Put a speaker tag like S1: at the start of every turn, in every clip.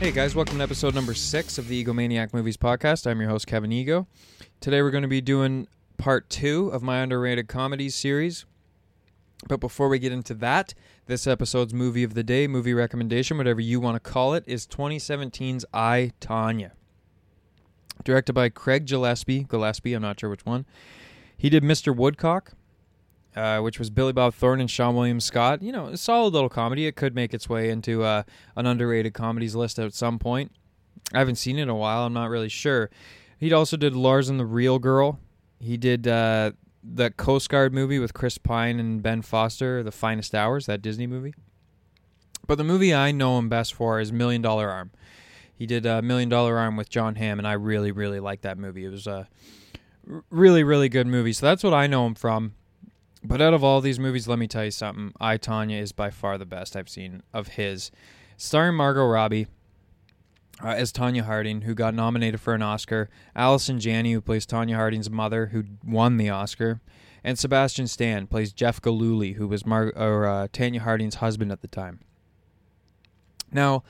S1: Hey guys, welcome to episode number six of the Egomaniac Movies podcast. I'm your host, Kevin Ego. Today we're going to be doing part two of my underrated comedies series. But before we get into that, this episode's movie of the day, movie recommendation, whatever you want to call it, is 2017's I, Tonya. Directed by Craig Gillespie. Gillespie, I'm not sure which one. He did Mr. Woodcock, uh, which was Billy Bob Thornton and Seann William Scott. You know, a solid little comedy. It could make its way into uh, an underrated comedies list at some point. I haven't seen it in a while. I'm not really sure. He also did Lars and the Real Girl. He did uh, the Coast Guard movie with Chris Pine and Ben Foster, The Finest Hours, that Disney movie. But the movie I know him best for is Million Dollar Arm. He did a Million Dollar Arm with Jon Hamm, and I really, really liked that movie. It was a really, really good movie. So that's what I know him from. But out of all these movies, let me tell you something. I Tonya is by far the best I've seen of his. Starring Margot Robbie uh, as Tonya Harding, who got nominated for an Oscar, Allison Janney, who plays Tonya Harding's mother, who won the Oscar, and Sebastian Stan plays Jeff Gillooly, who was Mar- or, uh, Tonya Harding's husband at the time. Now,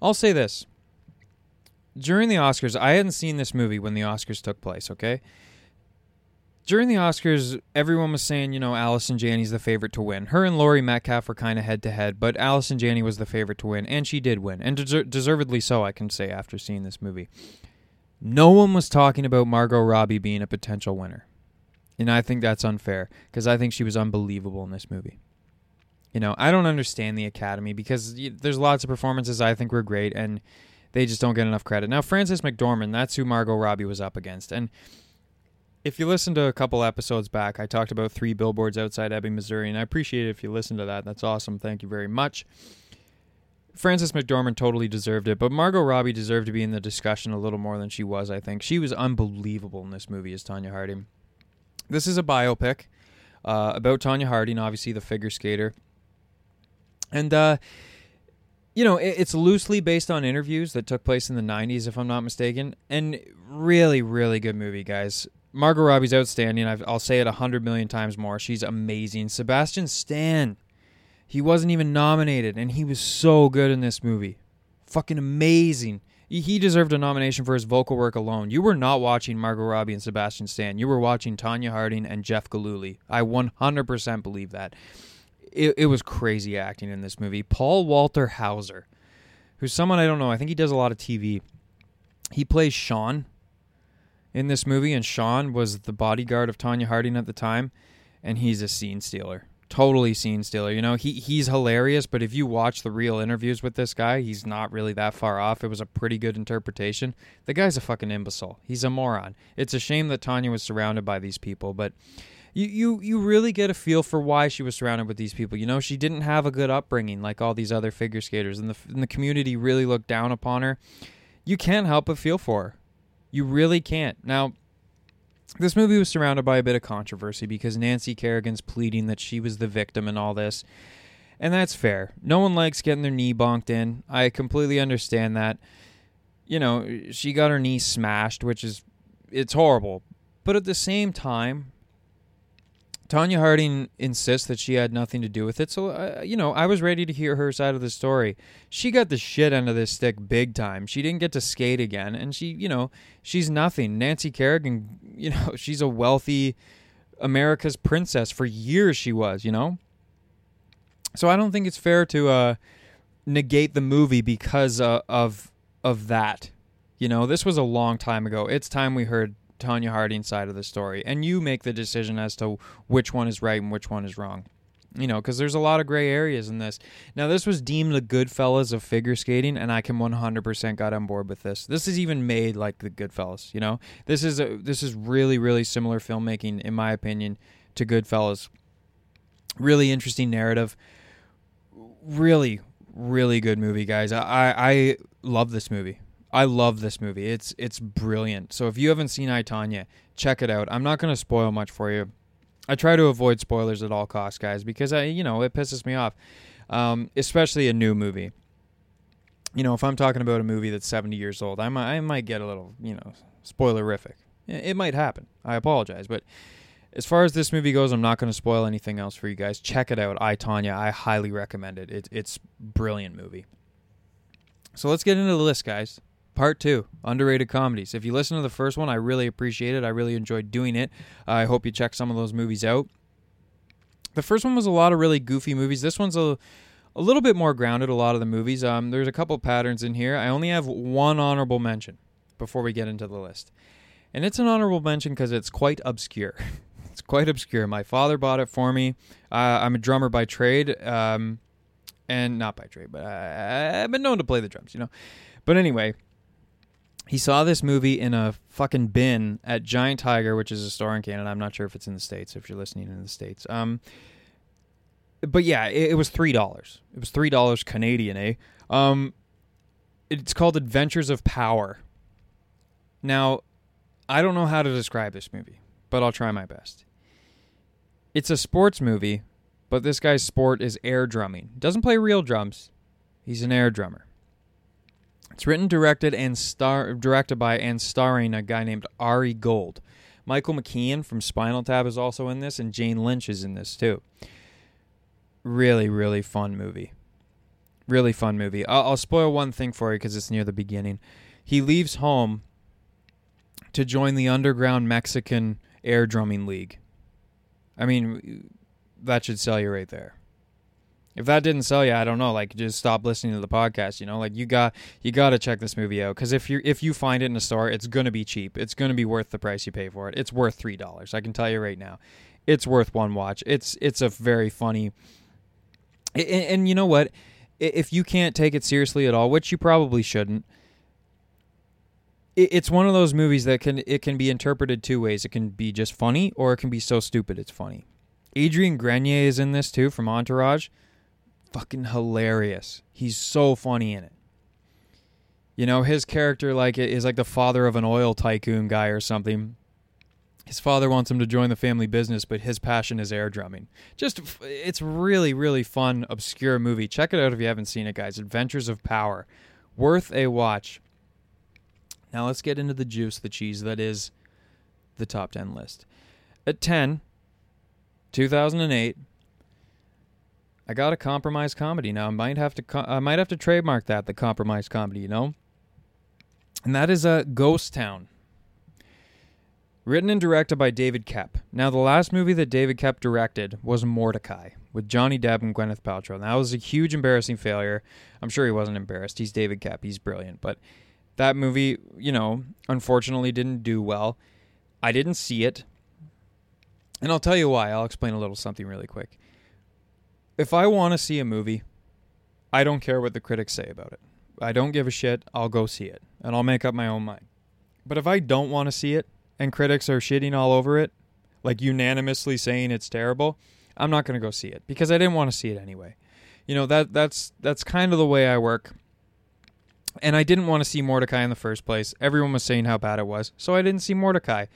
S1: I'll say this. During the Oscars, I hadn't seen this movie when the Oscars took place, okay? During the Oscars, everyone was saying, you know, Allison Janney's the favorite to win. Her and Laurie Metcalf were kind of head to head, but Allison Janney was the favorite to win, and she did win, and deser- deservedly so, I can say, after seeing this movie. No one was talking about Margot Robbie being a potential winner. And I think that's unfair, because I think she was unbelievable in this movie. You know, I don't understand the Academy, because there's lots of performances I think were great, and they just don't get enough credit. Now, Frances McDormand, that's who Margot Robbie was up against, and if you listen to a couple episodes back, I talked about three billboards outside Ebbing, Missouri, and I appreciate it if you listen to that. That's awesome. Thank you very much. Frances McDormand totally deserved it, but Margot Robbie deserved to be in the discussion a little more than she was, I think. She was unbelievable in this movie as Tonya Harding. This is a biopic uh, about Tonya Harding, obviously the figure skater. And, uh, you know, it's loosely based on interviews that took place in the 90s, if I'm not mistaken. And really, really good movie, guys. Margot Robbie's outstanding. i will say it a hundred million times more. She's amazing. Sebastian Stan, he wasn't even nominated, and he was so good in this movie. Fucking amazing. He deserved a nomination for his vocal work alone. You were not watching Margot Robbie and Sebastian Stan. You were watching Tonya Harding and Jeff Gillooly. I 100% believe that. It, it was crazy acting in this movie. Paul Walter Hauser, who's someone I don't know. I think he does a lot of TV. He plays Sean in this movie, and Sean was the bodyguard of Tonya Harding at the time, and he's a scene stealer. Totally scene stealer. You know, he he's hilarious, but if you watch the real interviews with this guy, he's not really that far off. It was a pretty good interpretation. The guy's a fucking imbecile. He's a moron. It's a shame that Tonya was surrounded by these people, but you, you you really get a feel for why she was surrounded with these people. You know, she didn't have a good upbringing like all these other figure skaters, and the and the community really looked down upon her. You can't help but feel for her. You really can't. Now, this movie was surrounded by a bit of controversy because Nancy Kerrigan's pleading that she was the victim in all this. And that's fair. No one likes getting their knee bonked in. I completely understand that. You know, she got her knee smashed, which is it's horrible. But at the same time, Tonya Harding insists that she had nothing to do with it. So, uh, you know, I was ready to hear her side of the story. She got the shit end of this stick big time. She didn't get to skate again. And she, you know, she's nothing. Nancy Kerrigan, you know, she's a wealthy America's princess. For years she was, you know? So I don't think it's fair to uh, negate the movie because uh, of of that. You know, this was a long time ago. It's time we heard Tonya Harding's side of the story, and you make the decision as to which one is right and which one is wrong. You know, because there's a lot of gray areas in this. Now, this was deemed the Goodfellas of figure skating, and I can 100% got on board with this. This is even made like the Goodfellas. You know, this is a this is really really similar filmmaking, in my opinion, to Goodfellas. Really interesting narrative. Really, really good movie, guys. I I love this movie. I love this movie. It's it's brilliant. So if you haven't seen I Tonya, check it out. I'm not going to spoil much for you. I try to avoid spoilers at all costs, guys, because I you know it pisses me off, um, especially a new movie. You know, if I'm talking about a movie that's 70 years old, I might I might get a little you know spoilerific. It might happen. I apologize, but as far as this movie goes, I'm not going to spoil anything else for you guys. Check it out. I Tonya. I highly recommend it. it it's brilliant movie. So let's get into the list, guys. Part two, underrated comedies. If you listen to the first one, I really appreciate it. I really enjoyed doing it. I hope you check some of those movies out. The first one was a lot of really goofy movies. This one's a a little bit more grounded. A lot of the movies. Um, there's a couple patterns in here. I only have one honorable mention before we get into the list, and it's an honorable mention because it's quite obscure. it's quite obscure. My father bought it for me. Uh, I'm a drummer by trade, um, and not by trade, but I, I've been known to play the drums. You know, but anyway. He saw this movie in a fucking bin at Giant Tiger, which is a store in Canada. I'm not sure if it's in the states. If you're listening in the states, um, but yeah, it, it was three dollars. It was three dollars Canadian, eh? Um, it's called Adventures of Power. Now, I don't know how to describe this movie, but I'll try my best. It's a sports movie, but this guy's sport is air drumming. Doesn't play real drums. He's an air drummer. It's written, directed, and star directed by and starring a guy named Ari Gold. Michael McKean from Spinal Tap is also in this, and Jane Lynch is in this too. Really, really fun movie. Really fun movie. I'll, I'll spoil one thing for you because it's near the beginning. He leaves home to join the underground Mexican air drumming league. I mean, that should sell you right there. If that didn't sell you, I don't know. Like, just stop listening to the podcast. You know, like you got you got to check this movie out because if you if you find it in a store, it's gonna be cheap. It's gonna be worth the price you pay for it. It's worth three dollars. I can tell you right now. It's worth one watch. It's it's a very funny. And, and you know what? If you can't take it seriously at all, which you probably shouldn't, it's one of those movies that can it can be interpreted two ways. It can be just funny, or it can be so stupid it's funny. Adrian Grenier is in this too from Entourage fucking hilarious. He's so funny in it. You know, his character like is like the father of an oil tycoon guy or something. His father wants him to join the family business, but his passion is air drumming. Just it's really really fun obscure movie. Check it out if you haven't seen it, guys. Adventures of Power. Worth a watch. Now let's get into the juice, the cheese that is the top 10 list. At 10, 2008, I got a compromise comedy now. I might have to co- I might have to trademark that the compromise comedy, you know. And that is a uh, Ghost Town. Written and directed by David Koepp. Now, the last movie that David Koepp directed was Mortdecai with Johnny Depp and Gwyneth Paltrow. And that was a huge embarrassing failure. I'm sure he wasn't embarrassed. He's David Koepp. He's brilliant. But that movie, you know, unfortunately didn't do well. I didn't see it. And I'll tell you why. I'll explain a little something really quick if I want to see a movie, I don't care what the critics say about it. I don't give a shit. I'll go see it and I'll make up my own mind. But if I don't want to see it and critics are shitting all over it, like unanimously saying it's terrible, I'm not going to go see it because I didn't want to see it anyway. You know, that that's that's kind of the way I work. And I didn't want to see Mortdecai in the first place. Everyone was saying how bad it was, so I didn't see Mortdecai.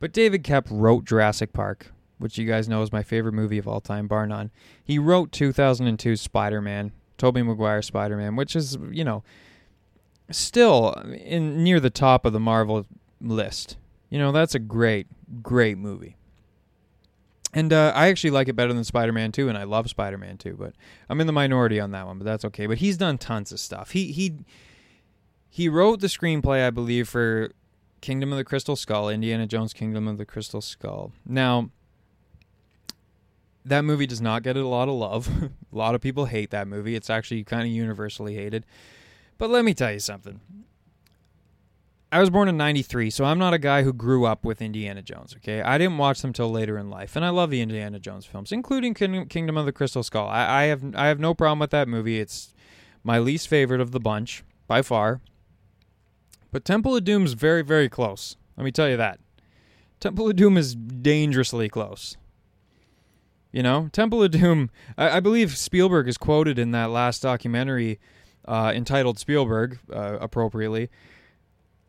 S1: But David Koepp wrote Jurassic Park, which you guys know is my favorite movie of all time, bar none. He wrote 2002 Spider Man, Tobey Maguire Spider Man, which is, you know, still in near the top of the Marvel list. You know, that's a great, great movie. And uh, I actually like it better than Spider Man 2, and I love Spider Man 2, but I'm in the minority on that one, but that's okay. But he's done tons of stuff. He he he wrote the screenplay, I believe, for Kingdom of the Crystal Skull, Indiana Jones Kingdom of the Crystal Skull. Now, that movie does not get a lot of love. a lot of people hate that movie. It's actually kind of universally hated. But let me tell you something. I was born in 93, so I'm not a guy who grew up with Indiana Jones, okay? I didn't watch them till later in life, and I love the Indiana Jones films, including Kingdom of the Crystal Skull. I, I have I have no problem with that movie. It's my least favorite of the bunch, by far. But Temple of Doom is very, very close. Let me tell you that. Temple of Doom is dangerously close. You know, Temple of Doom. I, I believe Spielberg is quoted in that last documentary uh, entitled Spielberg, uh, appropriately.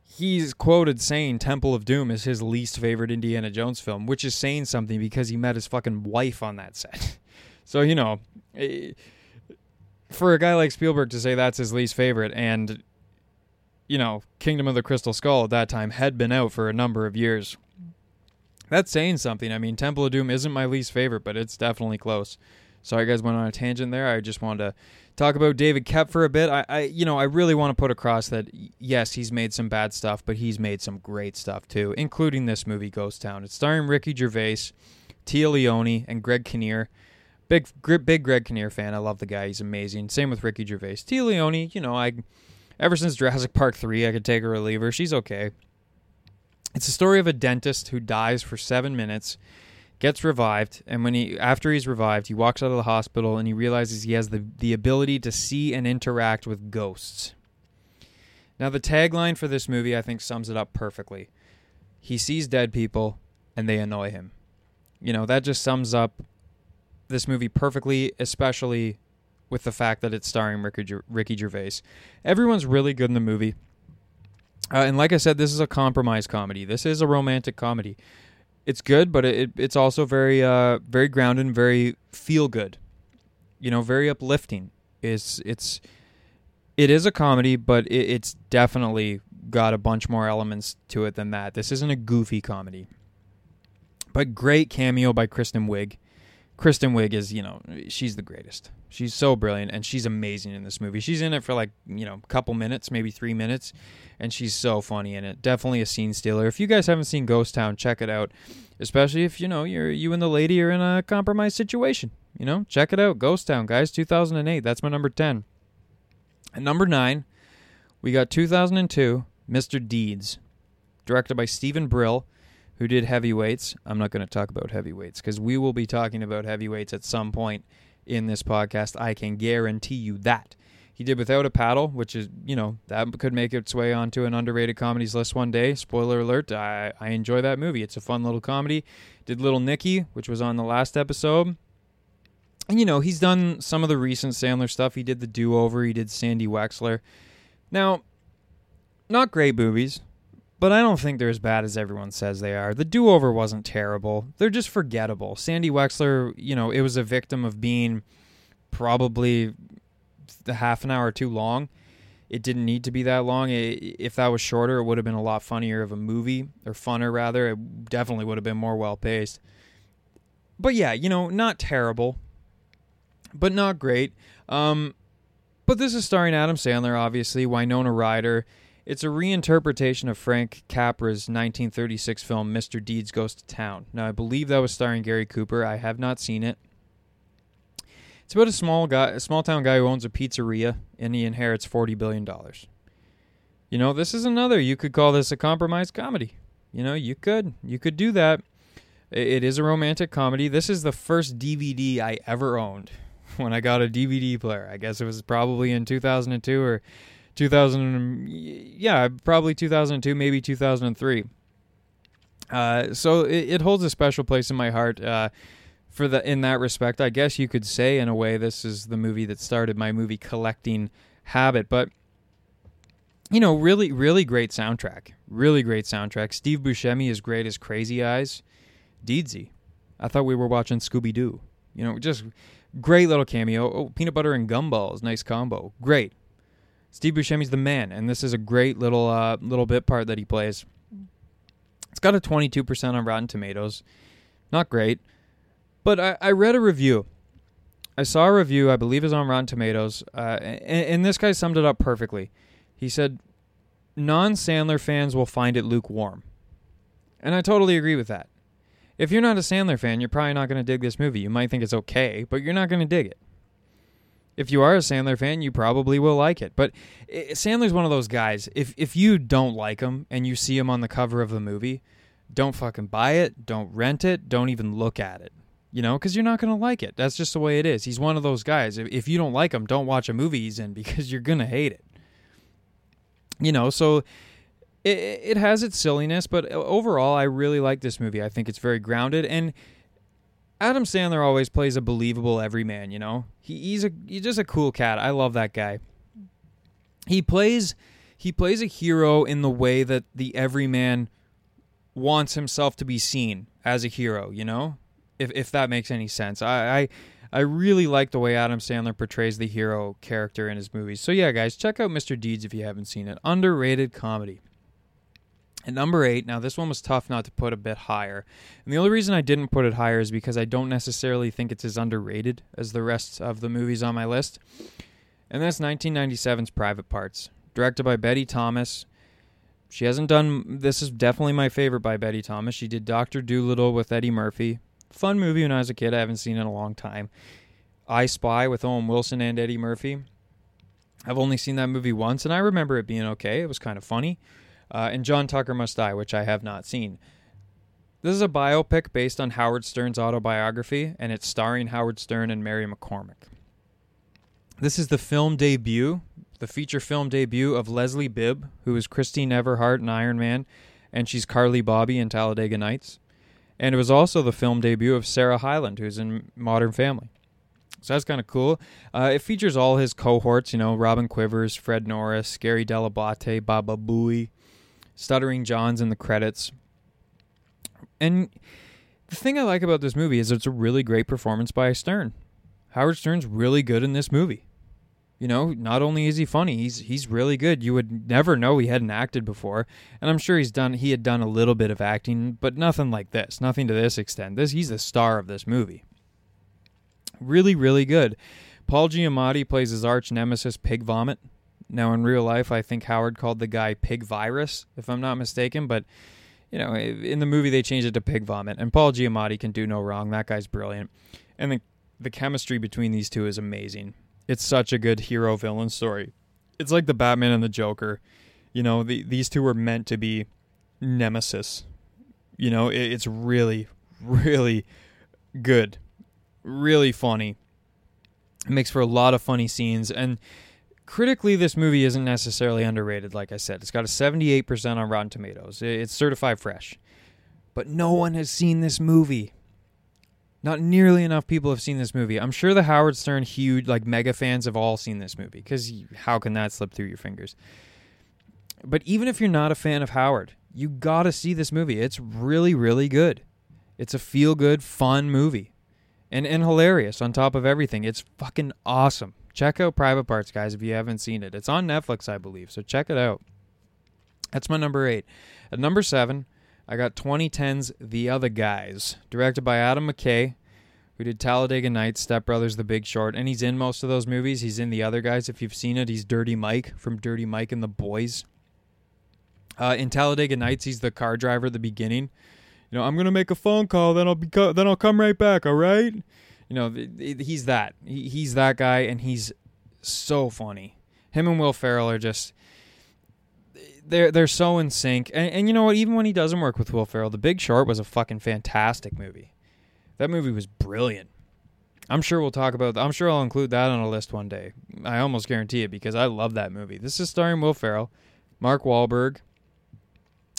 S1: He's quoted saying Temple of Doom is his least favorite Indiana Jones film, which is saying something because he met his fucking wife on that set. so, you know, eh, for a guy like Spielberg to say that's his least favorite and, you know, Kingdom of the Crystal Skull at that time had been out for a number of years that's saying something. I mean, Temple of Doom isn't my least favorite, but it's definitely close. Sorry, guys, went on a tangent there. I just wanted to talk about David Koepp for a bit. I, I you know, I really want to put across that yes, he's made some bad stuff, but he's made some great stuff too, including this movie Ghost Town. It's starring Ricky Gervais, Téa Leoni, and Greg Kinnear. Big, big Greg Kinnear fan. I love the guy. He's amazing. Same with Ricky Gervais. Téa Leoni, you know, I ever since Jurassic Park three, I could take leave her. She's okay. It's a story of a dentist who dies for seven minutes gets revived, and when he after he's revived, he walks out of the hospital and he realizes he has the the ability to see and interact with ghosts. Now the tagline for this movie I think sums it up perfectly. He sees dead people and they annoy him. You know, that just sums up this movie perfectly, especially with the fact that it's starring Ricky Gervais. Everyone's really good in the movie. Uh, and like I said, this is a compromise comedy. This is a romantic comedy it's good, but it, it's also very uh very grounded and very feel good. You know, very uplifting. It's it's it is a comedy, but it, it's definitely got a bunch more elements to it than that. This isn't a goofy comedy. But great cameo by Kristen Wiig. Kristen Wiig is, you know, she's the greatest. She's so brilliant and she's amazing in this movie. She's in it for like, you know, a couple minutes, maybe 3 minutes, and she's so funny in it. Definitely a scene stealer. If you guys haven't seen Ghost Town, check it out. Especially if, you know, you're you and the lady are in a compromised situation. You know, check it out. Ghost Town, guys, 2008. That's my number 10. At number 9, we got 2002, Mr. Deeds, directed by Steven Brill who did heavyweights. I'm not going to talk about heavyweights because we will be talking about heavyweights at some point in this podcast. I can guarantee you that. He did Without a Paddle, which is, you know, that could make its way onto an underrated comedies list one day. Spoiler alert, I, I enjoy that movie. It's a fun little comedy. Did Little Nicky, which was on the last episode. And, you know, he's done some of the recent Sandler stuff. He did The Do Over, he did Sandy Wexler. Now, not great movies but I don't think they're as bad as everyone says they are. The do over wasn't terrible. They're just forgettable. Sandy Wexler, you know, it was a victim of being probably the half an hour too long. It didn't need to be that long. if that was shorter, it would have been a lot funnier of a movie, or funner rather. It definitely would have been more well paced. But yeah, you know, not terrible, but not great. Um, but this is starring Adam Sandler, obviously, Winona Ryder. It's a reinterpretation of Frank Capra's 1936 film Mr. Deeds Goes to Town. Now, I believe that was starring Gary Cooper. I have not seen it. It's about a small guy, a small town guy who owns a pizzeria, and he inherits forty billion dollars. You know, this is another. You could call this a compromise comedy. You know, you could, you could do that. It is a romantic comedy. This is the first DVD I ever owned when I got a DVD player. I guess it was probably in 2002 or 2000 yeah probably 2002 maybe 2003 uh, so it, it, holds a special place in my heart uh, for the in that respect. I guess you could say in a way this is the movie that started my movie collecting habit but you know really really great soundtrack. Really great soundtrack. Steve buscemi is great as crazy eyes. Deedsy. I thought we were watching scooby-doo. You know just great little cameo. Oh peanut butter and gumballs. Nice combo. Great Steve Buscemi's the man, and this is a great little uh, little bit part that he plays. It's got a 22% on Rotten Tomatoes. Not great. But I, I read a review. I saw a review, I believe is on Rotten Tomatoes, uh, and, and this guy summed it up perfectly. He said, Non Sandler fans will find it lukewarm. And I totally agree with that. If you're not a Sandler fan, you're probably not going to dig this movie. You might think it's okay, but you're not going to dig it if you are a Sandler fan, you probably will like it. But eh, Sandler's one of those guys. If if you don't like him and you see him on the cover of the movie, don't fucking buy it. Don't rent it. Don't even look at it. You know, because you're not gonna like it. That's just the way it is. He's one of those guys. If, if you don't like him, don't watch a movie he's in because you're gonna hate it. You know, so it, it has its silliness, but uh, overall, I really like this movie. I think it's very grounded and Adam Sandler always plays a believable everyman, you know? He, he's a he's just a cool cat. I love that guy. He plays he plays a hero in the way that the everyman wants himself to be seen as a hero, you know? If if that makes any sense. I I, I really like the way Adam Sandler portrays the hero character in his movies. So yeah, guys, check out Mr. Deeds if you haven't seen it. Underrated comedy. At number eight, now this one was tough not to put a bit higher. And the only reason I didn't put it higher is because I don't necessarily think it's as underrated as the rest of the movies on my list. And that's 1997's Private Parts, directed by Betty Thomas. She hasn't done, this is definitely my favorite by Betty Thomas. She did Dr. Dolittle with Eddie Murphy. Fun movie when I was a kid. I haven't seen it in a long time. I Spy with Owen Wilson and Eddie Murphy. I've only seen that movie once, and I remember it being okay. It was kind of funny. Uh, and John Tucker Must Die, which I have not seen. This is a biopic based on Howard Stern's autobiography, and it's starring Howard Stern and Mary McCormack. This is the film debut, the feature film debut of Leslie Bibb, who is Christine Everhart in Iron Man, and she's Carley Bobby in Talladega Nights. And it was also the film debut of Sarah Hyland, who's in Modern Family. So that's kind of cool. Uh, it features all his cohorts, you know, Robin Quivers, Fred Norris, Gary Dell'Abate, Baba Booey, Stuttering John's in the credits. And the thing I like about this movie is it's a really great performance by Stern. Howard Stern's really good in this movie. You know, not only is he funny, he's he's really good. You would never know he hadn't acted before, and I'm sure he's done he had done a little bit of acting, but nothing like this, nothing to this extent. This he's the star of this movie. Really, really good. Paul Giamatti plays his arch nemesis, Pig Vomit. Now, in real life, I think Howard called the guy Pig Virus, if I'm not mistaken, but you know, in the movie they changed it to Pig Vomit, and Paul Giamatti can do no wrong. That guy's brilliant, and the the chemistry between these two is amazing. It's such a good hero villain story. It's like the Batman and the Joker. You know, the, these two were meant to be nemesis. You know, it, it's really, really good really funny. It makes for a lot of funny scenes and critically this movie isn't necessarily underrated like I said. It's got a 78% on Rotten Tomatoes. It's certified fresh. But no one has seen this movie. Not nearly enough people have seen this movie. I'm sure the Howard Stern huge like mega fans have all seen this movie cuz how can that slip through your fingers? But even if you're not a fan of Howard, you got to see this movie. It's really really good. It's a feel good fun movie and and hilarious on top of everything. It's fucking awesome. Check out Private Parts, guys, if you haven't seen it. It's on Netflix, I believe, so check it out. That's my number eight. At number seven, I got 2010's The Other Guys, directed by Adam McKay, who did Talladega Nights, Step Brothers, The Big Short, and he's in most of those movies. He's in The Other Guys. If you've seen it, he's Dirty Mike from Dirty Mike and the Boys. Uh, in Talladega Nights, he's the car driver at the beginning you know, I'm gonna make a phone call, then I'll be co- then I'll come right back. All right, you know, he's that. He, he's that guy, and he's so funny. Him and Will Ferrell are just they're they're so in sync. And, and you know what? Even when he doesn't work with Will Ferrell, The Big Short was a fucking fantastic movie. That movie was brilliant. I'm sure we'll talk about. I'm sure I'll include that on a list one day. I almost guarantee it because I love that movie. This is starring Will Ferrell, Mark Wahlberg,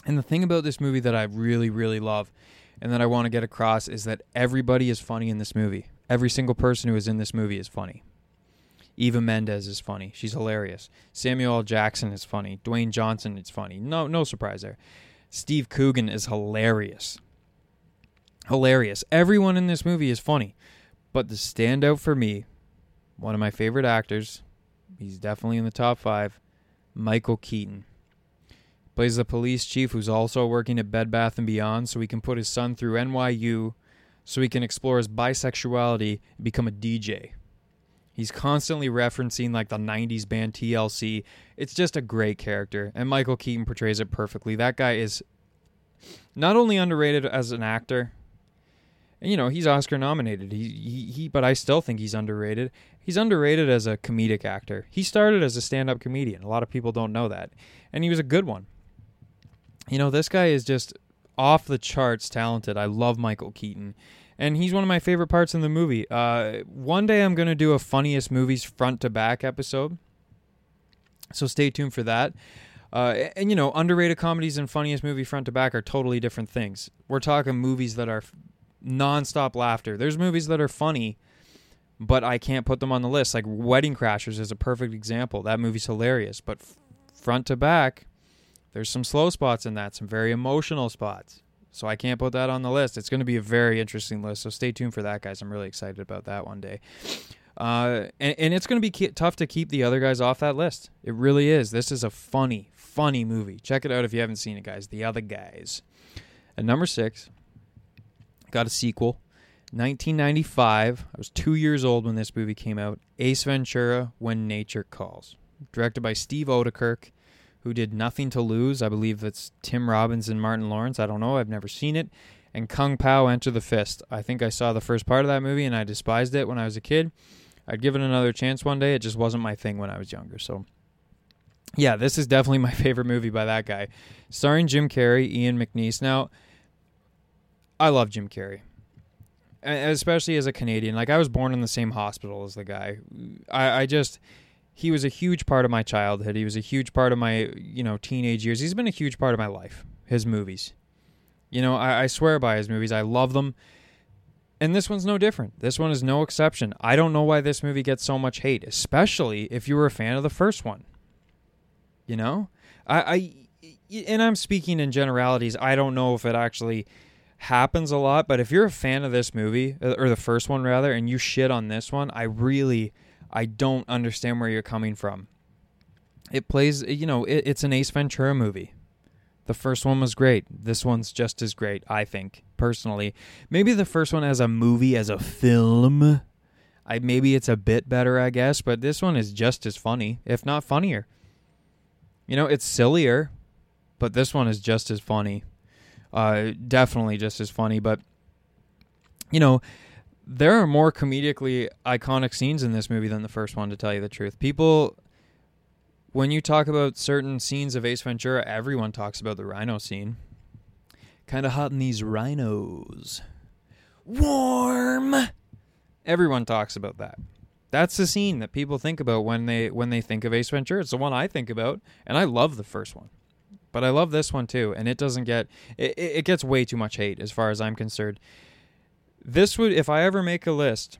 S1: and the thing about this movie that I really, really love and that I want to get across is that everybody is funny in this movie. Every single person who is in this movie is funny. Eva Mendes is funny. She's hilarious. Samuel L. Jackson is funny. Dwayne Johnson is funny. No no surprise there. Steve Coogan is hilarious. Hilarious. Everyone in this movie is funny. But the standout for me, one of my favorite actors, he's definitely in the top 5, Michael Keaton plays the police chief who's also working at Bed Bath and Beyond so he can put his son through NYU so he can explore his bisexuality and become a DJ. He's constantly referencing like the 90s band TLC. It's just a great character and Michael Keaton portrays it perfectly. That guy is not only underrated as an actor, and you know, he's Oscar nominated. He, he he but I still think he's underrated. He's underrated as a comedic actor. He started as a stand-up comedian. A lot of people don't know that. And he was a good one you know, this guy is just off the charts talented. I love Michael Keaton. And he's one of my favorite parts in the movie. Uh, one day I'm going to do a funniest movies front to back episode. So stay tuned for that. Uh, and, you know, underrated comedies and funniest movie front to back are totally different things. We're talking movies that are nonstop laughter. There's movies that are funny, but I can't put them on the list. Like Wedding Crashers is a perfect example. That movie's hilarious, but front to back, there's some slow spots in that, some very emotional spots. So I can't put that on the list. It's going to be a very interesting list. So stay tuned for that, guys. I'm really excited about that one day. Uh, and, and it's going to be ke- tough to keep the other guys off that list. It really is. This is a funny, funny movie. Check it out if you haven't seen it, guys. The Other Guys. At number six, got a sequel. 1995. I was two years old when this movie came out. Ace Ventura: When Nature Calls, directed by Steve Oedekerk, who did Nothing to Lose. I believe that's Tim Robbins and Martin Lawrence. I don't know. I've never seen it. And Kung Pao: Enter the Fist. I think I saw the first part of that movie and I despised it when I was a kid. I'd give it another chance one day. It just wasn't my thing when I was younger. So, yeah, this is definitely my favorite movie by that guy, starring Jim Carrey, Ian McNeice. Now, I love Jim Carrey especially as a Canadian. Like I was born in the same hospital as the guy. I, I just he was a huge part of my childhood. He was a huge part of my you know teenage years. He's been a huge part of my life. His movies. You know, I, I swear by his movies. I love them. And this one's no different. This one is no exception. I don't know why this movie gets so much hate, especially if you were a fan of the first one. You know? I, I and I'm speaking in generalities. I don't know if it actually happens a lot, but if you're a fan of this movie uh, or the first one rather and you shit on this one, I really I don't understand where you're coming from. It plays, you know, it, it's an Ace Ventura movie. The first one was great. This one's just as great, I think, personally. Maybe the first one as a movie, as a film, I maybe it's a bit better, I guess, but this one is just as funny, if not funnier. You know, it's sillier, but this one is just as funny. Uh, definitely just as funny. But you know, there are more comedically iconic scenes in this movie than the first one. To tell you the truth, people. When you talk about certain scenes of Ace Ventura, everyone talks about the rhino scene. Kind of hot in these rhinos. Warm. Everyone talks about that. That's the scene that people think about when they when they think of Ace Ventura. It's the one I think about, and I love the first one. But I love this one too, and it doesn't get it, it gets way too much hate as far as I'm concerned. This would if I ever make a list,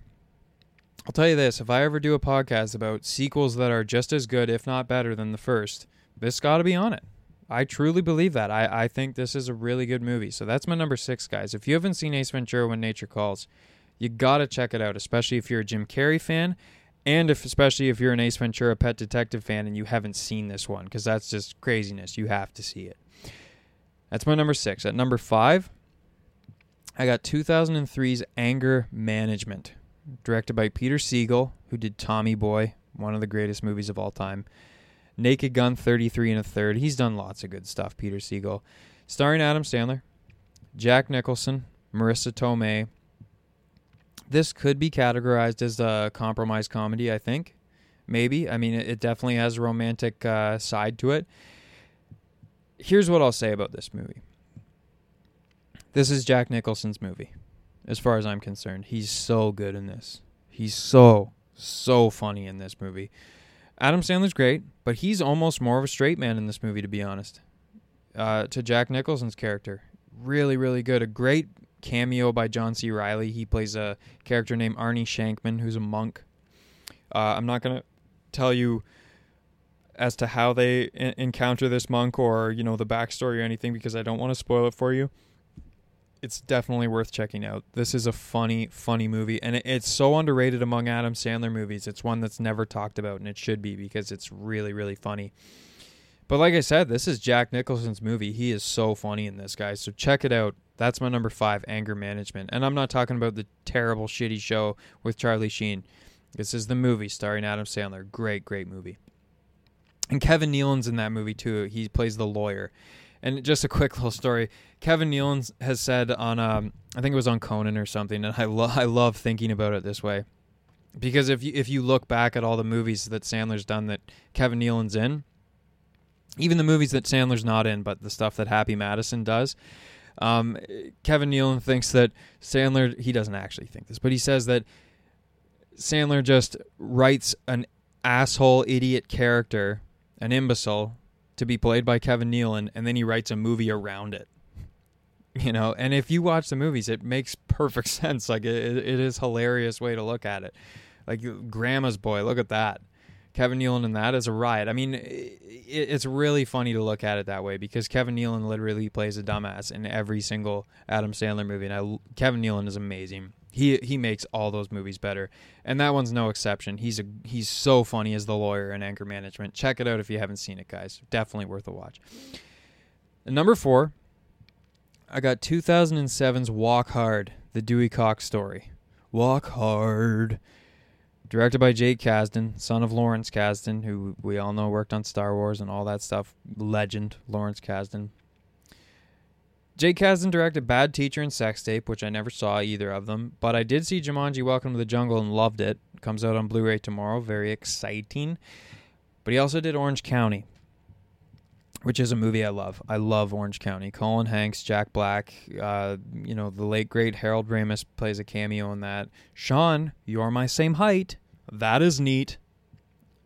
S1: I'll tell you this, if I ever do a podcast about sequels that are just as good, if not better than the first, this gotta be on it. I truly believe that. I, I think this is a really good movie. So that's my number six, guys. If you haven't seen Ace Ventura When Nature Calls, you gotta check it out, especially if you're a Jim Carrey fan and if especially if you're an Ace Ventura Pet Detective fan and you haven't seen this one, because that's just craziness. You have to see it. That's my number six. At number five, I got 2003's Anger Management, directed by Peter Segal, who did Tommy Boy, one of the greatest movies of all time. Naked Gun 33 and a third. He's done lots of good stuff, Peter Segal. Starring Adam Sandler, Jack Nicholson, Marisa Tomei, this could be categorized as a compromise comedy, I think. Maybe. I mean, it, definitely has a romantic uh, side to it. Here's what I'll say about this movie this is Jack Nicholson's movie, as far as I'm concerned. He's so good in this. He's so, so funny in this movie. Adam Sandler's great, but he's almost more of a straight man in this movie, to be honest. Uh, to Jack Nicholson's character, really, really good. A great cameo by John C. Reilly. He plays a character named Arnie Shankman, who's a monk. Uh, I'm not gonna tell you as to how they encounter this monk or you know the backstory or anything because I don't want to spoil it for you. It's definitely worth checking out. This is a funny, funny movie, and it, it's so underrated among Adam Sandler movies. It's one that's never talked about, and it should be because it's really, really funny. But like I said, this is Jack Nicholson's movie. He is so funny in this, guys. So check it out. That's my number five, anger management. And I'm not talking about the terrible, shitty show with Charlie Sheen. This is the movie starring Adam Sandler. Great, great movie. And Kevin Nealon's in that movie too. He plays the lawyer. And just a quick little story. Kevin Nealon has said on, um, I think it was on Conan or something, and I, lo- I love thinking about it this way. Because if you, if you look back at all the movies that Sandler's done that Kevin Nealon's in, even the movies that Sandler's not in, but the stuff that Happy Madison does, um, Kevin Nealon thinks that Sandler, he doesn't actually think this, but he says that Sandler just writes an asshole, idiot character, an imbecile, to be played by Kevin Nealon, and then he writes a movie around it. You know, and if you watch the movies, it makes perfect sense. Like it, it is hilarious way to look at it. Like Grandma's Boy, look at that. Kevin Nealon in that is a riot. I mean, it, it's really funny to look at it that way because Kevin Nealon literally plays a dumbass in every single Adam Sandler movie, and I, Kevin Nealon is amazing. He he makes all those movies better, and that one's no exception. He's a he's so funny as the lawyer in Anger Management. Check it out if you haven't seen it, guys. Definitely worth a watch. And number four, I got 2007's Walk Hard, the Dewey Cox story. Walk Hard. Directed by Jake Kasdan, son of Lawrence Kasdan, who we all know worked on Star Wars and all that stuff. Legend, Lawrence Kasdan. Jake Kasdan directed Bad Teacher and Sex Tape, which I never saw either of them, but I did see Jumanji Welcome to the Jungle and loved it. Comes out on Blu ray tomorrow. Very exciting. But he also did Orange County, which is a movie I love. I love Orange County. Colin Hanks, Jack Black, uh, you know, the late great Harold Ramis plays a cameo in that. Sean, you're my same height. That is neat.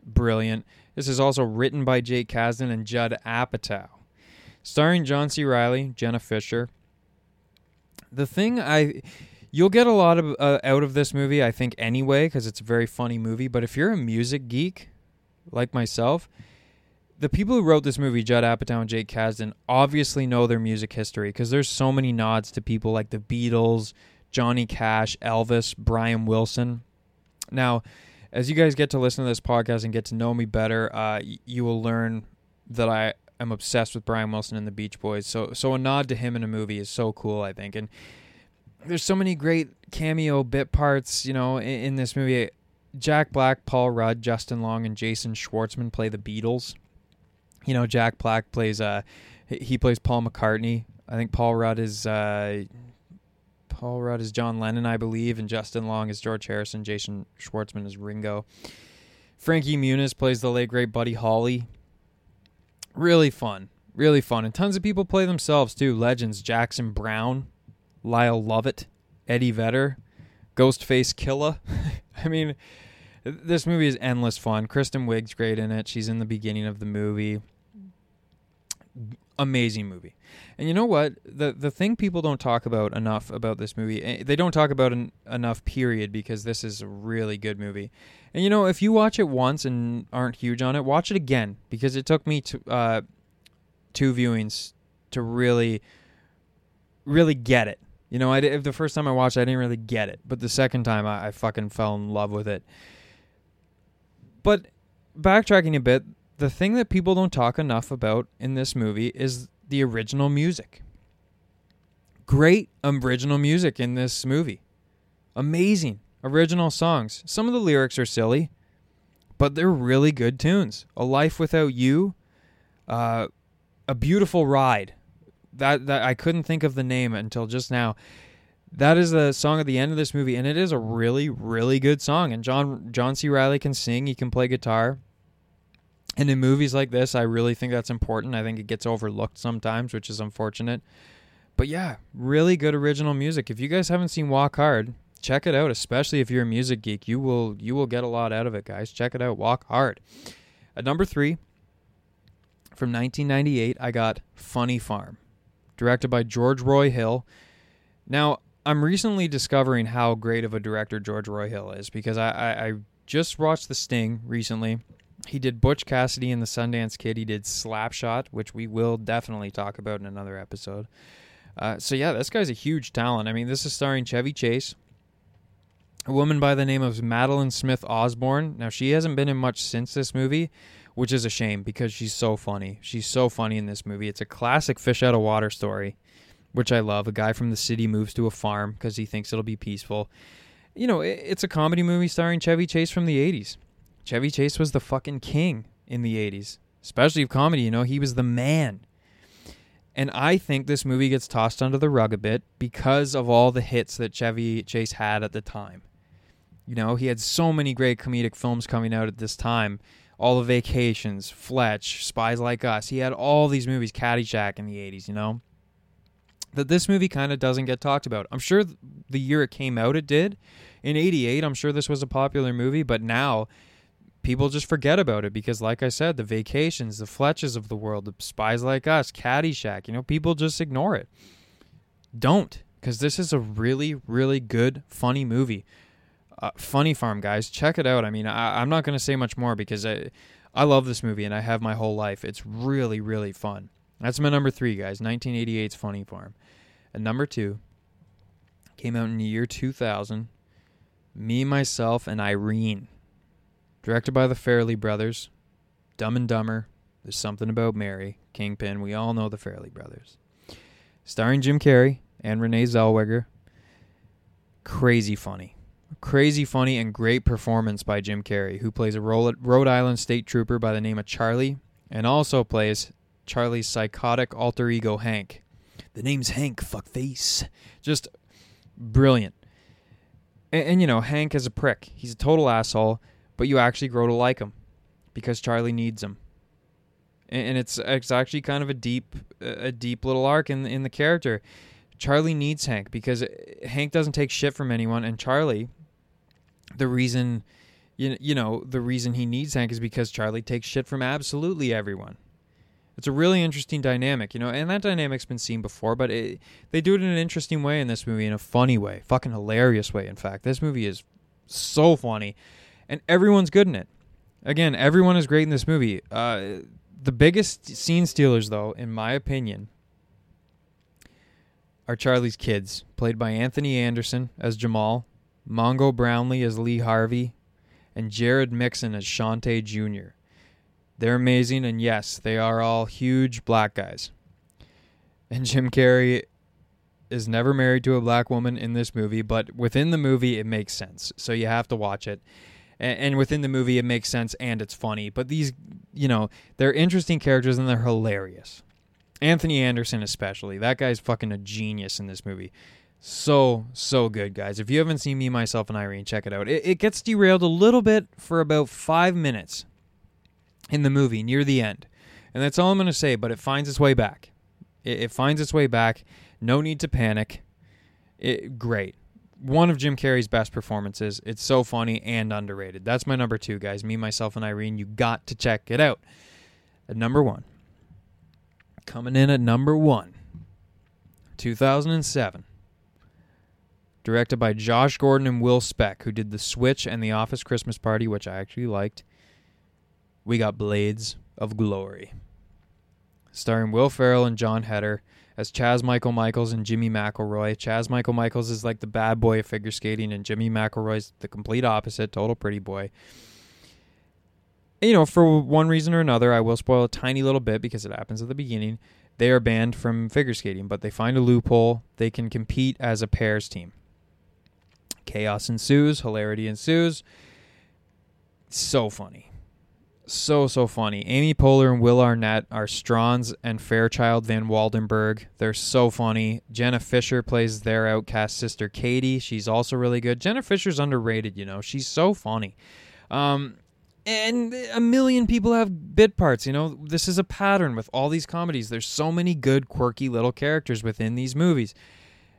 S1: Brilliant. This is also written by Jake Kasdan and Judd Apatow starring John C. Reilly, Jenna Fischer. The thing I you'll get a lot of uh, out of this movie, I think, anyway, because it's a very funny movie. But if you're a music geek like myself, the people who wrote this movie, Judd Apatow and Jake Kasdan, obviously know their music history because there's so many nods to people like the Beatles, Johnny Cash, Elvis, Brian Wilson. Now, as you guys get to listen to this podcast and get to know me better, uh, you will learn that I am obsessed with Brian Wilson and the Beach Boys. So so a nod to him in a movie is so cool, I think. And there's so many great cameo bit parts, you know, in, in this movie. Jack Black, Paul Rudd, Justin Long, and Jason Schwartzman play the Beatles. You know, Jack Black plays uh he plays Paul McCartney. I think Paul Rudd is uh Paul Rudd is John Lennon, I believe, and Justin Long is George Harrison. Jason Schwartzman is Ringo. Frankie Muniz plays the late great Buddy Holly really fun, really fun, and tons of people play themselves too. Legends: Jackson Browne, Lyle Lovett, Eddie Vedder, Ghostface Killah. I mean, this movie is endless fun. Kristen Wiig's great in it. She's in the beginning of the movie. Amazing movie. And you know what? The the thing people don't talk about enough about this movie, eh, they don't talk about en- enough period because this is a really good movie. And you know, if you watch it once and aren't huge on it, watch it again because it took me to uh, two viewings to really really get it. You know, I the first time I watched, it, I didn't really get it, but the second time, I, I fucking fell in love with it. But backtracking a bit, the thing that people don't talk enough about in this movie is the original music. Great original music in this movie. Amazing original songs. Some of the lyrics are silly, but they're really good tunes. A Life Without You, uh, A Beautiful Ride. That that I couldn't think of the name until just now. That is the song at the end of this movie, and it is a really, really good song. And John John C. Reilly can sing, he can play guitar. And in movies like this, I really think that's important. I think it gets overlooked sometimes, which is unfortunate. But yeah, really good original music. If you guys haven't seen Walk Hard, check it out, especially if you're a music geek. You will you will get a lot out of it, guys. Check it out. Walk Hard. At number 3 from 1998, I got Funny Farm, directed by George Roy Hill. Now, I'm recently discovering how great of a director George Roy Hill is because I, I, I just watched The Sting recently he did Butch Cassidy and the Sundance Kid. He did Slapshot, which we will definitely talk about in another episode. Uh, so yeah, this guy's a huge talent. I mean, this is starring Chevy Chase, a woman by the name of Madolyn Smith Osborne. Now she hasn't been in much since this movie, which is a shame because she's so funny. She's so funny in this movie. It's a classic fish out of water story, which I love. A guy from the city moves to a farm because he thinks it'll be peaceful. You know, it's a comedy movie starring Chevy Chase from the '80s. Chevy Chase was the fucking king in the 80s, especially of comedy. You know, he was the man. And I think this movie gets tossed under the rug a bit because of all the hits that Chevy Chase had at the time. You know, he had so many great comedic films coming out at this time. All the Vacations, Fletch, Spies Like Us. He had all these movies, Caddyshack in the 80s, you know? That this movie kind of doesn't get talked about. I'm sure the year it came out, it did. In 88, I'm sure this was a popular movie, but now people just forget about it because, like I said, the vacations, the Fletches of the world, the spies like us, Caddyshack, you know, people just ignore it. Don't, because this is a really, really good, funny movie. Uh, funny Farm, guys, check it out. I mean, I, am not going to say much more because I, I love this movie and I have my whole life. It's really, really fun. That's my number three, guys. 1988's Funny Farm. And number two, Came out in the year 2000. Me, Myself, and Irene. Directed by the Farrelly brothers. Dumb and Dumber. There's something about Mary. Kingpin. We all know the Farrelly brothers. Starring Jim Carrey and Renee Zellweger. Crazy funny. Crazy funny and great performance by Jim Carrey, who plays a role at Rhode Island state trooper by the name of Charlie and also plays Charlie's psychotic alter ego Hank. The name's Hank, fuckface. Just brilliant. And, and, you know, Hank is a prick. He's a total asshole, but you actually grow to like him because Charlie needs him. And, it's it's actually kind of a deep a deep little arc in in the character. Charlie needs Hank because uh, Hank doesn't take shit from anyone, and Charlie, the reason, you you know, the reason he needs Hank is because Charlie takes shit from absolutely everyone. It's a really interesting dynamic, you know, and that dynamic's been seen before, but it, they do it in an interesting way in this movie, in a funny way, fucking hilarious way. In fact, this movie is so funny, and everyone's good in it. Again, everyone is great in this movie. Uh, the biggest scene stealers, though, in my opinion, are Charlie's kids, played by Anthony Anderson as Jamal, Mongo Brownlee as Lee Harvey, and Jerod Mixon as Shante Jr. They're amazing, and yes, they are all huge black guys. And Jim Carrey is never married to a black woman in this movie, but within the movie, it makes sense. So you have to watch it. And, within the movie, it makes sense and it's funny. But these, you know, they're interesting characters and they're hilarious. Anthony Anderson, especially. That guy's fucking a genius in this movie. So, so good, guys. If you haven't seen Me, Myself, and Irene, check it out. It, it gets derailed a little bit for about five minutes in the movie near the end. And that's all I'm going to say, but it finds its way back. It, it, finds its way back. No need to panic. It, great. One of Jim Carrey's best performances. It's so funny and underrated. That's my number two, guys. Me, myself, and Irene. You got to check it out. At number one. Coming in at number one. 2007. Directed by Josh Gordon and Will Speck, who did The Switch and The Office Christmas Party, which I actually liked we got Blades of Glory. Starring Will Ferrell and Jon Heder as Chaz Michael Michaels and Jimmy MacElroy. Chaz Michael Michaels is like the bad boy of figure skating, and Jimmy MacElroy's the complete opposite, total pretty boy. you know, for one reason or another, I will spoil a tiny little bit because it happens at the beginning. They are banned from figure skating, but they find a loophole. They can compete as a pairs team. Chaos ensues, hilarity ensues. So funny so so funny. Amy Poehler and Will Arnett are Stranz and Fairchild Van Waldenberg. They're so funny. Jenna Fischer plays their outcast sister Katie. She's also really good. Jenna Fischer's underrated, you know. She's so funny. Um, and a million people have bit parts, you know. This is a pattern with all these comedies. There's so many good quirky little characters within these movies.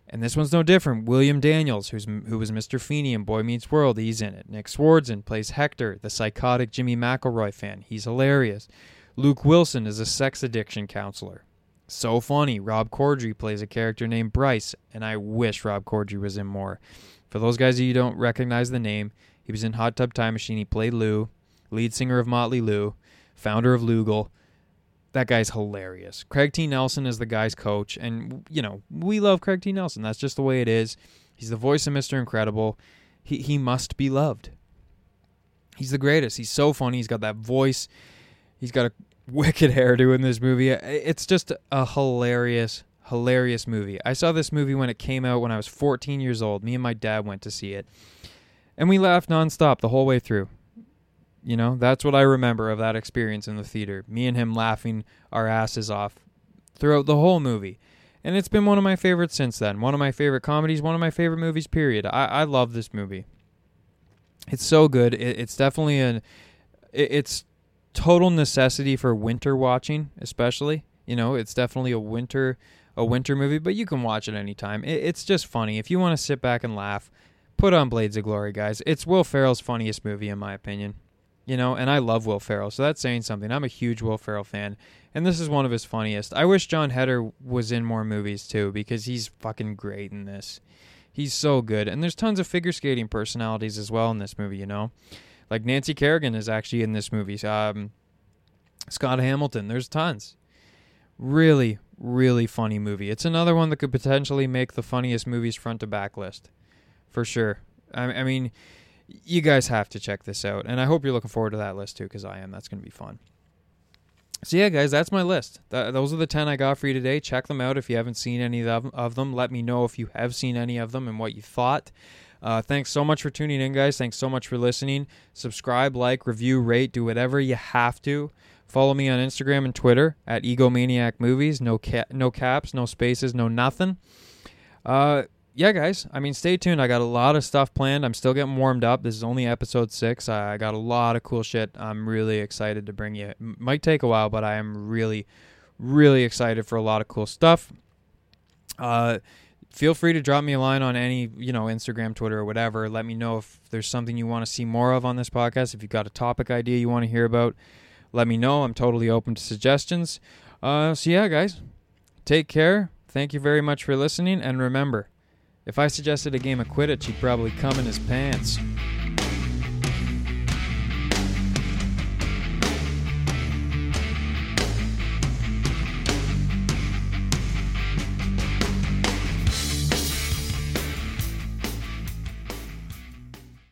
S1: And this one's no different. William Daniels, who's who was Mr. Feeney in Boy Meets World, he's in it. Nick Swardson plays Hector, the psychotic Jimmy MacElroy fan. He's hilarious. Luke Wilson is a sex addiction counselor. So funny. Rob Corddry plays a character named Bryce, and I wish Rob Corddry was in more. For those guys you don't recognize the name, he was in Hot Tub Time Machine. He played Lou, lead singer of Motley Lou, founder of Loogle that guy's hilarious. Craig T. Nelson is the guy's coach, and you know we love Craig T. Nelson. That's just the way it is. He's the voice of Mister Incredible. He he must be loved. He's the greatest. He's so funny. He's got that voice. He's got a wicked hairdo in this movie. It's just a hilarious, hilarious movie. I saw this movie when it came out when I was 14 years old. Me and my dad went to see it, and we laughed nonstop the whole way through. You know, that's what I remember of that experience in the theater. Me and him laughing our asses off throughout the whole movie. And it's been one of my favorites since then. One of my favorite comedies, one of my favorite movies, period. I, I love this movie. It's so good. It, it's definitely an it, it's total necessity for winter watching, especially. You know, it's definitely a winter a winter movie, but you can watch it anytime. It, it's just funny. If you want to sit back and laugh, put on Blades of Glory, guys. It's Will Ferrell's funniest movie in my opinion you know, and I love Will Ferrell, so that's saying something. I'm a huge Will Ferrell fan, and this is one of his funniest. I wish Jon Heder was in more movies too, because he's fucking great in this. He's so good, and there's tons of figure skating personalities as well in this movie. You know, like Nancy Kerrigan is actually in this movie. Um, Scott Hamilton, there's tons. Really, really funny movie. It's another one that could potentially make the funniest movies front to back list, for sure. I, I mean, you guys have to check this out, and I hope you're looking forward to that list too, because I am. That's going to be fun. So yeah, guys, that's my list. Th- those are the ten I got for you today. Check them out if you haven't seen any of them. Let me know if you have seen any of them and what you thought. Uh, thanks so much for tuning in, guys. Thanks so much for listening. Subscribe, like, review, rate, do whatever you have to. Follow me on Instagram and Twitter at Egomaniac Movies. No ca- no caps, no spaces, no nothing. Uh, yeah, guys. I mean, stay tuned. I got a lot of stuff planned. I'm still getting warmed up. This is only episode six. I got a lot of cool shit. I'm really excited to bring you. It might take a while, but I am really, really excited for a lot of cool stuff. Uh, feel free to drop me a line on any, you know, Instagram, Twitter, or whatever. Let me know if there's something you want to see more of on this podcast. If you've got a topic idea you want to hear about, let me know. I'm totally open to suggestions. Uh, so, yeah, guys, take care. Thank you very much for listening. And remember, if I suggested a game of Quidditch, he'd probably come in his pants.